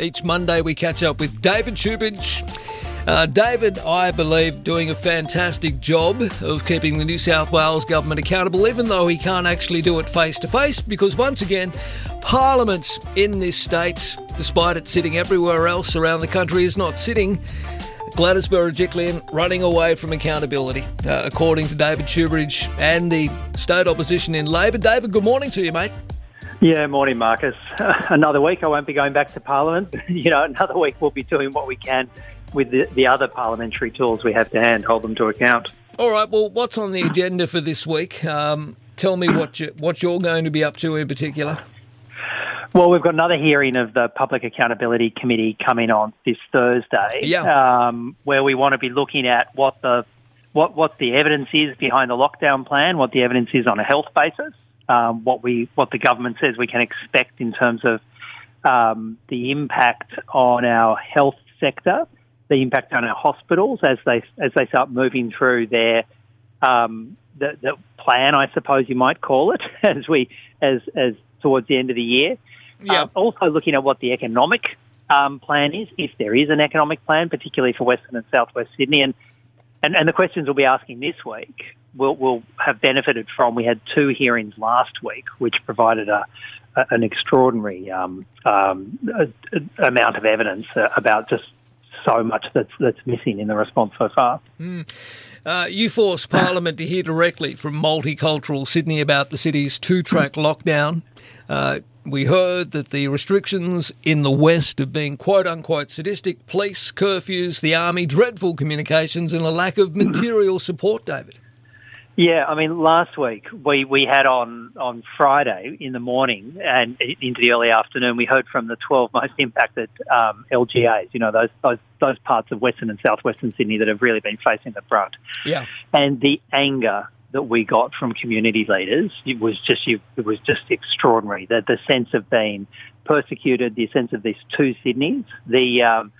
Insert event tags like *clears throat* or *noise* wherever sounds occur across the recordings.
Each Monday, we catch up with David Shoebridge. Uh, David, I believe, doing a fantastic job of keeping the New South Wales government accountable, even though he can't actually do it face to face, because once again, Parliament's in this state, despite it sitting everywhere else around the country, is not sitting. Gladys Berejiklian running away from accountability, uh, according to David Shoebridge and the state opposition in Labor. David, good morning to you, mate. Yeah, morning, Marcus. *laughs* another week, I won't be going back to Parliament. *laughs* you know, another week we'll be doing what we can with the, the other parliamentary tools we have to hand, hold them to account. All right. Well, what's on the agenda for this week? Um, tell me what you, what you're going to be up to in particular. Well, we've got another hearing of the Public Accountability Committee coming on this Thursday, yeah. um, where we want to be looking at what the what what the evidence is behind the lockdown plan, what the evidence is on a health basis, um, what we what the government says we can expect in terms of um, the impact on our health sector, the impact on our hospitals as they as they start moving through their um, the, the plan, I suppose you might call it, *laughs* as we as as towards the end of the year. Yeah. Um, also looking at what the economic um, plan is, if there is an economic plan, particularly for Western and Southwest Sydney, and and, and the questions we'll be asking this week will will have benefited from. We had two hearings last week, which provided a, an extraordinary um, um, amount of evidence uh, about just so much that's that's missing in the response so far. Mm. Uh, you forced Parliament to hear directly from multicultural Sydney about the city's two-track lockdown. Uh, we heard that the restrictions in the West have been quote unquote sadistic police, curfews, the army, dreadful communications, and a lack of material support, David. Yeah, I mean, last week we, we had on, on Friday in the morning and into the early afternoon, we heard from the 12 most impacted um, LGAs, you know, those, those, those parts of Western and Southwestern Sydney that have really been facing the brunt. Yeah. And the anger that we got from community leaders it was just it was just extraordinary. The, the sense of being persecuted, the sense of these two Sydneys, the um,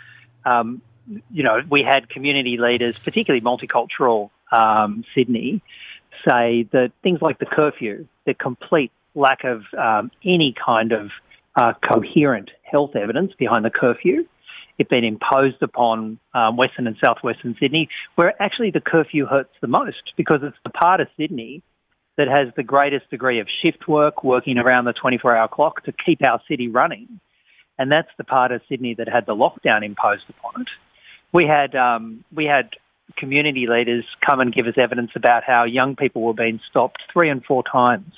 um, you know we had community leaders, particularly multicultural um, Sydney, say that things like the curfew, the complete lack of um, any kind of uh, coherent health evidence behind the curfew, it being imposed upon um, Western and Southwestern Sydney, where actually the curfew hurts the most because it's the part of Sydney that has the greatest degree of shift work, working around the 24 hour clock to keep our city running. And that's the part of Sydney that had the lockdown imposed upon it. We had, um, we had community leaders come and give us evidence about how young people were being stopped three and four times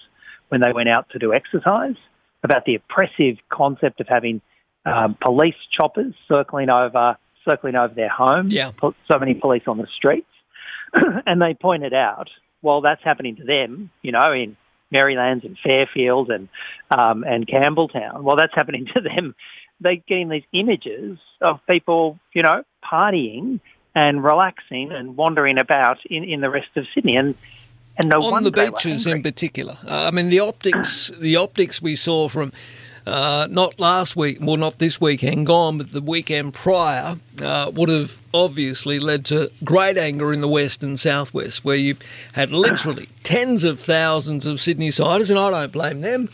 when they went out to do exercise, about the oppressive concept of having um, police choppers circling over circling over their homes. Yeah. Put so many police on the streets, *clears throat* and they pointed out, well, that's happening to them, you know, in Merrylands and Fairfield and um, and Campbelltown. Well, that's happening to them. They're getting these images of people, you know, partying and relaxing and wandering about in, in the rest of Sydney. And and no on the beaches in particular. Uh, I mean, the optics, the optics we saw from uh, not last week, well, not this weekend gone, but the weekend prior, uh, would have obviously led to great anger in the west and southwest, where you had literally tens of thousands of Sydney siders, and I don't blame them,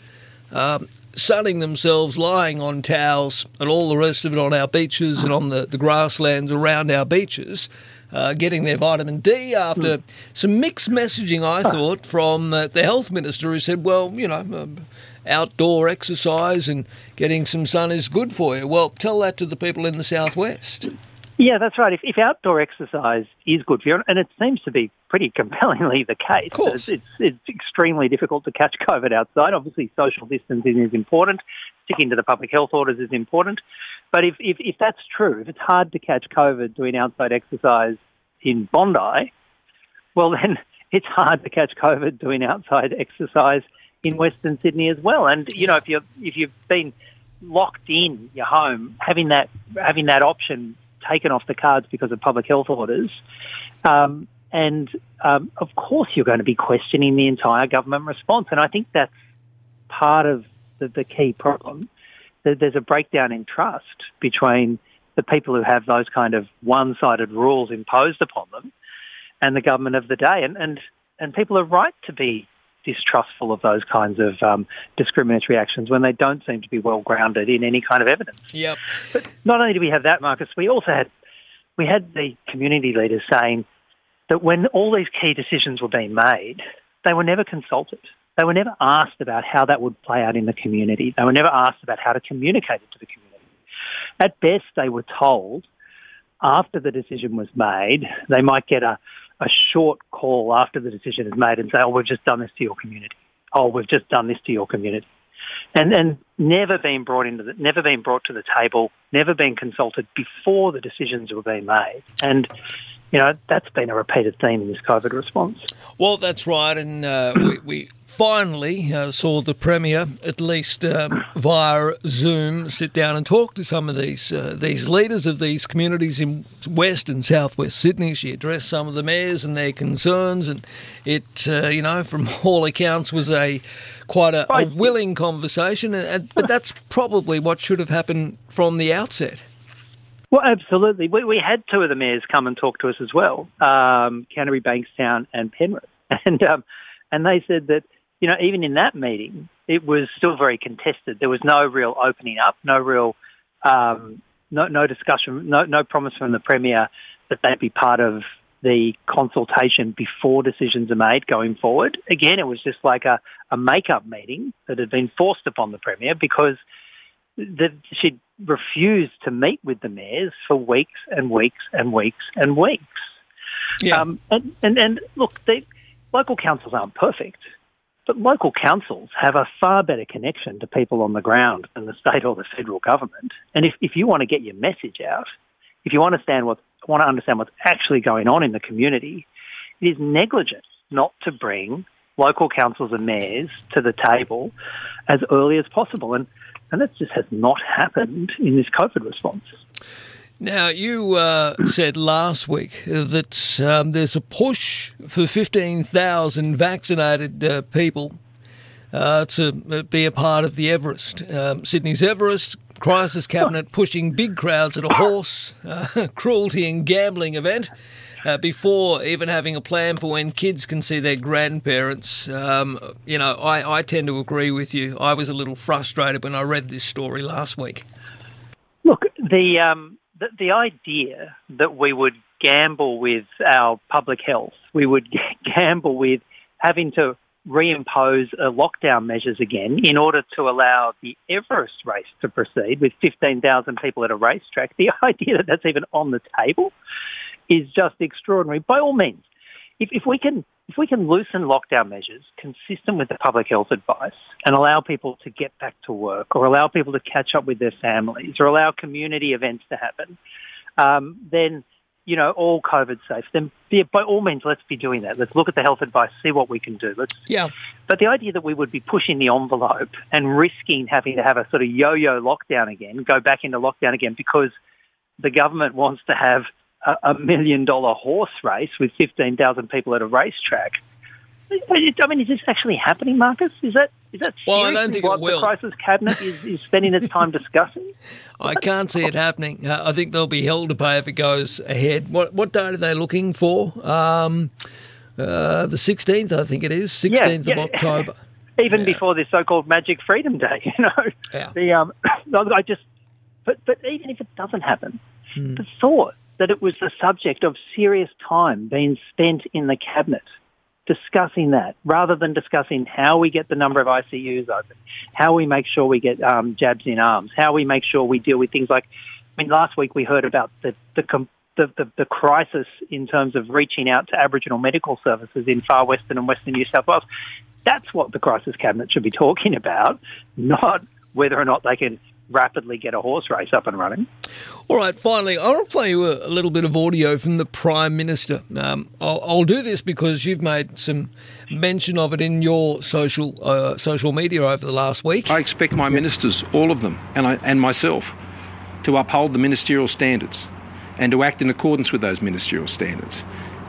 um, sunning themselves, lying on towels, and all the rest of it on our beaches and on the, the grasslands around our beaches. Uh, getting their vitamin D after mm. some mixed messaging, I thought, from uh, the health minister who said, well, you know, um, outdoor exercise and getting some sun is good for you. Well, tell that to the people in the southwest. Yeah, that's right. If, if outdoor exercise is good for you, and it seems to be pretty *laughs* compellingly the case, it's, it's, it's extremely difficult to catch *laughs* COVID outside. Obviously, social distancing is important. Sticking to the public health orders is important. But if, if, if that's true, if it's hard to catch COVID doing outside exercise in Bondi, well, *laughs* then it's hard to catch COVID doing outside exercise in Western Sydney as well. And you know, if you if you've been locked in your home, having that having that option taken off the cards because of public health orders, um, and um, of course you're going to be questioning the entire government response. And I think that's part of the, the key problem. There's a breakdown in trust between the people who have those kind of one-sided rules imposed upon them and the government of the day. And and and people are right to be distrustful of those kinds of um, discriminatory actions when they don't seem to be well grounded in any kind of evidence. Yep. But not only do we have that, Marcus, we also had we had the community leaders saying that when all these key decisions were being made, they were never consulted. They were never asked about how that would play out in the community. They were never asked about how to communicate it to the community. At best, they were told after the decision was made, they might get a, a short call after the decision is made and say, oh, we've just done this to your community. Oh, we've just done this to your community. And, and never been brought into the, never been brought to the table, never been consulted before the decisions were being made. And you know, that's been a repeated theme in this COVID response. Well, that's right. And uh, we, we, finally uh, saw the Premier, at least um, via Zoom, sit down and talk to some of these uh, these leaders of these communities in West and Southwest Sydney. She addressed some of the mayors and their concerns, and it, uh, you know, from *laughs* all accounts, was a quite a, a willing conversation. And, but that's probably what should have happened from the outset. Well, absolutely. We, we had two of the mayors come and talk to us as well, um, Canterbury, Bankstown, and Penrith, *laughs* and um, and they said that you know even in that meeting it was still very contested. There was no real opening up, no real um, no no discussion, no no promise from the premier that they'd be part of the consultation before decisions are made going forward. Again, it was just like a, a make-up meeting that had been forced upon the premier because that she'd refused to meet with the mayors for weeks and weeks and weeks and weeks. Yeah. Um, and, and, and look, they, local councils aren't perfect, but local councils have a far better connection to people on the ground than the state or the federal government. And if, if you want to get your message out, if you understand what, want to understand what's actually going on in the community, it is negligent not to bring local councils and mayors to the table as early as possible. And and that just has not happened in this COVID response. Now, you uh, *coughs* said last week that um, there's a push for 15,000 vaccinated uh, people uh, to be a part of the Everest. Um, Sydney's Everest crisis cabinet pushing big crowds at a horse uh, *laughs* cruelty and gambling event uh, before even having a plan for when kids can see their grandparents. Um, you know, I, I tend to agree with you. I was a little frustrated when I read this story last week. Look, the, um, the, the idea that we would gamble with our public health, we would *laughs* gamble with having to reimpose lockdown measures again in order to allow the Everest race to proceed with 15,000 people at a racetrack. The *laughs* idea that that's even on the table is just extraordinary. By all means, if, if we can if we can loosen lockdown measures consistent with the public health advice and allow people to get back to work or allow people to catch up with their families or allow community events to happen, um, then, you know, all COVID safe, then yeah, by all means, let's be doing that. Let's look at the health advice, see what we can do. Let's, yeah. But the idea that we would be pushing the envelope and risking having to have a sort of yo-yo lockdown again, go back into lockdown again because the government wants to have a, million dollar horse race with 15,000 people at a racetrack. I mean, is this actually happening, Marcus? Is that is that well, I don't think what it will. the crisis cabinet is, is spending its time discussing? *laughs* I can't see it happening. Uh, I think there'll be hell to pay if it goes ahead. What what date are they looking for? Um, uh, the sixteenth, I think it is, sixteenth yeah, yeah. of October. *laughs* Even yeah. before this so-called Magic Freedom Day, *laughs* you know. Yeah. The um, *coughs* I just, but but even if it doesn't happen, hmm. the thought that it was the subject of serious time being spent in the cabinet discussing that rather than discussing how we get the number of ICUs open, how we make sure we get um, jabs in arms, how we make sure we deal with things like. I mean, last week we heard about the the, the, the, the crisis in terms of reaching out to Aboriginal medical services in far western and western New South Wales. That's what the crisis cabinet should be talking about, not whether or not they can rapidly get a horse race up and running. All right, finally, I want to play you a, a little bit of audio from the Prime Minister. Um, I'll, I'll, do this because you've made some mention of it in your social uh, social media over the last week. I expect my ministers, all of them, and I, and myself, to uphold the ministerial standards and to act in accordance with those ministerial standards.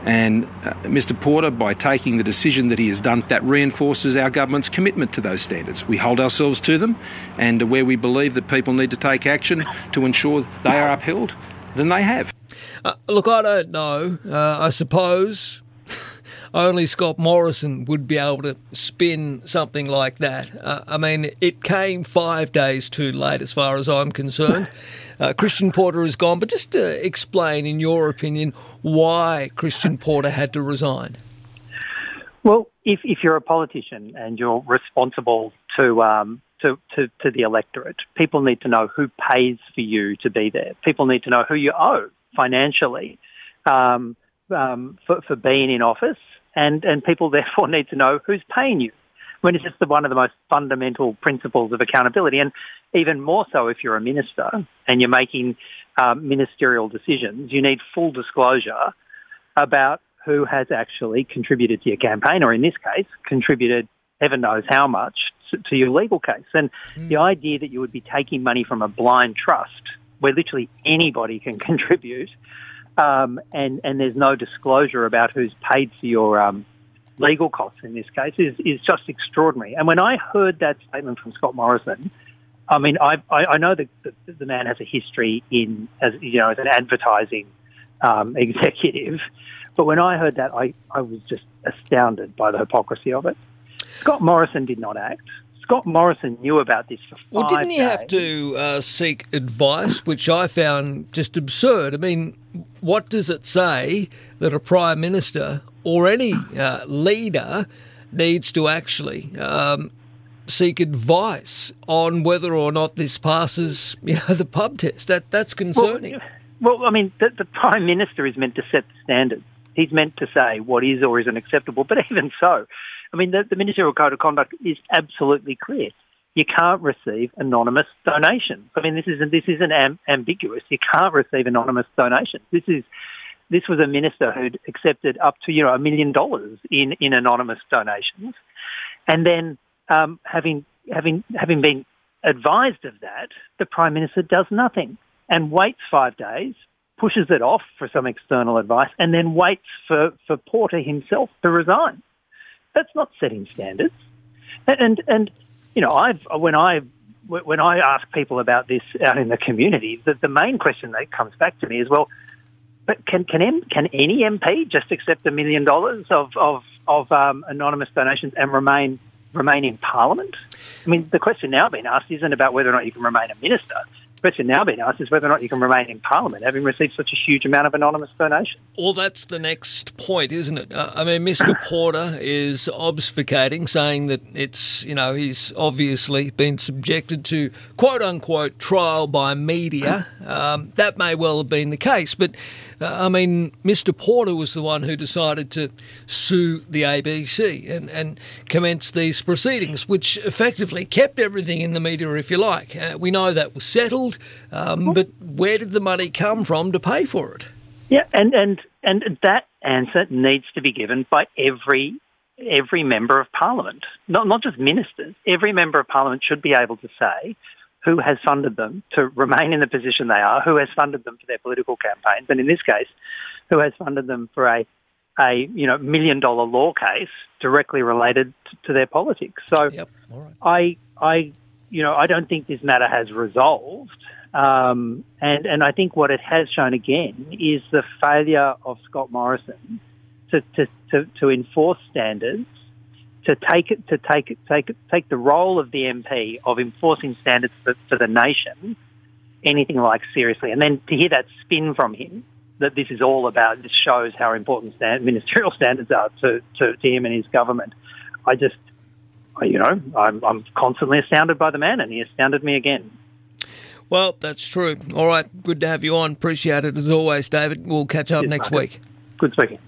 And uh, Mr. Porter, by taking the decision that he has done, that reinforces our government's commitment to those standards. We hold ourselves to them, and where we believe that people need to take action to ensure they are upheld, then they have. Uh, look, I don't know. Uh, I suppose. Only Scott Morrison would be able to spin something like that. Uh, I mean, it came five days too late, as far as I'm concerned. Uh, Christian Porter is gone, but just to explain, in your opinion, why Christian Porter had to resign. Well, if, if you're a politician and you're responsible to, um, to, to, to the electorate, people need to know who pays for you to be there. People need to know who you owe financially um, um, for, for being in office, and, and people *laughs* therefore need to know who's paying you. I mean, it's just the, one of the most fundamental principles of accountability, and even more so if you're a minister and you're making um, ministerial decisions, you need full disclosure about who has actually contributed to your campaign, or in this case, contributed heaven knows how much to, to your legal case. And mm. the idea that you would be taking money from a blind trust where literally anybody can *laughs* contribute um, and, and there's no disclosure about who's paid for your um, legal costs in this case is, is just extraordinary. And when I heard that statement from Scott Morrison, I mean, I, I, I know that the, the, man has a history in, as you know, as an advertising um, *laughs* executive, but when I heard that, I, I was just astounded by the hypocrisy of it. Scott Morrison did not act. Scott Morrison knew about this for five Well, didn't he days. have to uh, seek advice, which I found just absurd? I mean, what does it say that a prime minister or any uh, leader needs to actually um, seek advice on whether or not this passes, *laughs* you know, the pub test? That that's concerning. Well, well I mean, the, the prime minister is meant to set the standards. He's meant to say what is or isn't acceptable. But *laughs* even so, I mean, the, the ministerial code of conduct is absolutely clear. You can't receive anonymous donations. I mean, this isn't this isn't am, ambiguous. You can't receive anonymous donations. This is this was a minister who'd accepted up to you know a million dollars in in anonymous donations, and then um, having having having been advised of that, the prime minister does nothing and waits five days, pushes it off for some external advice, and then waits for, for Porter himself to resign. That's not setting standards. And, and, and you know, I've, when I when I ask people about this out in the community, the, the main question that comes back to me is, well, but can can M, can any MP just accept a million dollars of of, of um, anonymous donations and remain remain in Parliament? I mean, the question now being asked isn't about whether or not you can remain a minister question now being asked is whether or not you can remain in Parliament having received such a huge amount of anonymous donations. Well, that's the next point, isn't it? Uh, I mean, Mr. *laughs* Porter is obfuscating, saying that it's, you know, he's obviously been subjected to quote unquote trial by media. Um, that may well have been the case, but uh, I mean, Mr. Porter was the one who decided to sue the ABC and, and commence these proceedings, which effectively kept everything in the media, if you like. Uh, we know that was settled, um, but where did the money come from to pay for it? Yeah, and, and, and that answer needs to be given by every every member of parliament, not not just ministers. Every member of parliament should be able to say who has funded them to remain in the position they are, who has funded them for their political campaigns, and in this case, who has funded them for a a you know million dollar law case directly related to, their politics. So yep. I I you know I don't think this matter has resolved. Um, and and I think what it has shown again is the failure of Scott Morrison to, to, to, to enforce standards to take it to take it take take the role of the MP of enforcing standards for, for the nation anything like seriously, and then to hear that spin from him that this is all about this shows how important stand, ministerial *laughs* standards are to, to, to him and his government. I just, you know, I'm, I'm constantly astounded by the man, and he astounded me again. Well, that's true. All right, good to have you on. Appreciate it as always, David. We'll catch up Cheers, next Marcus. week. Good speaking.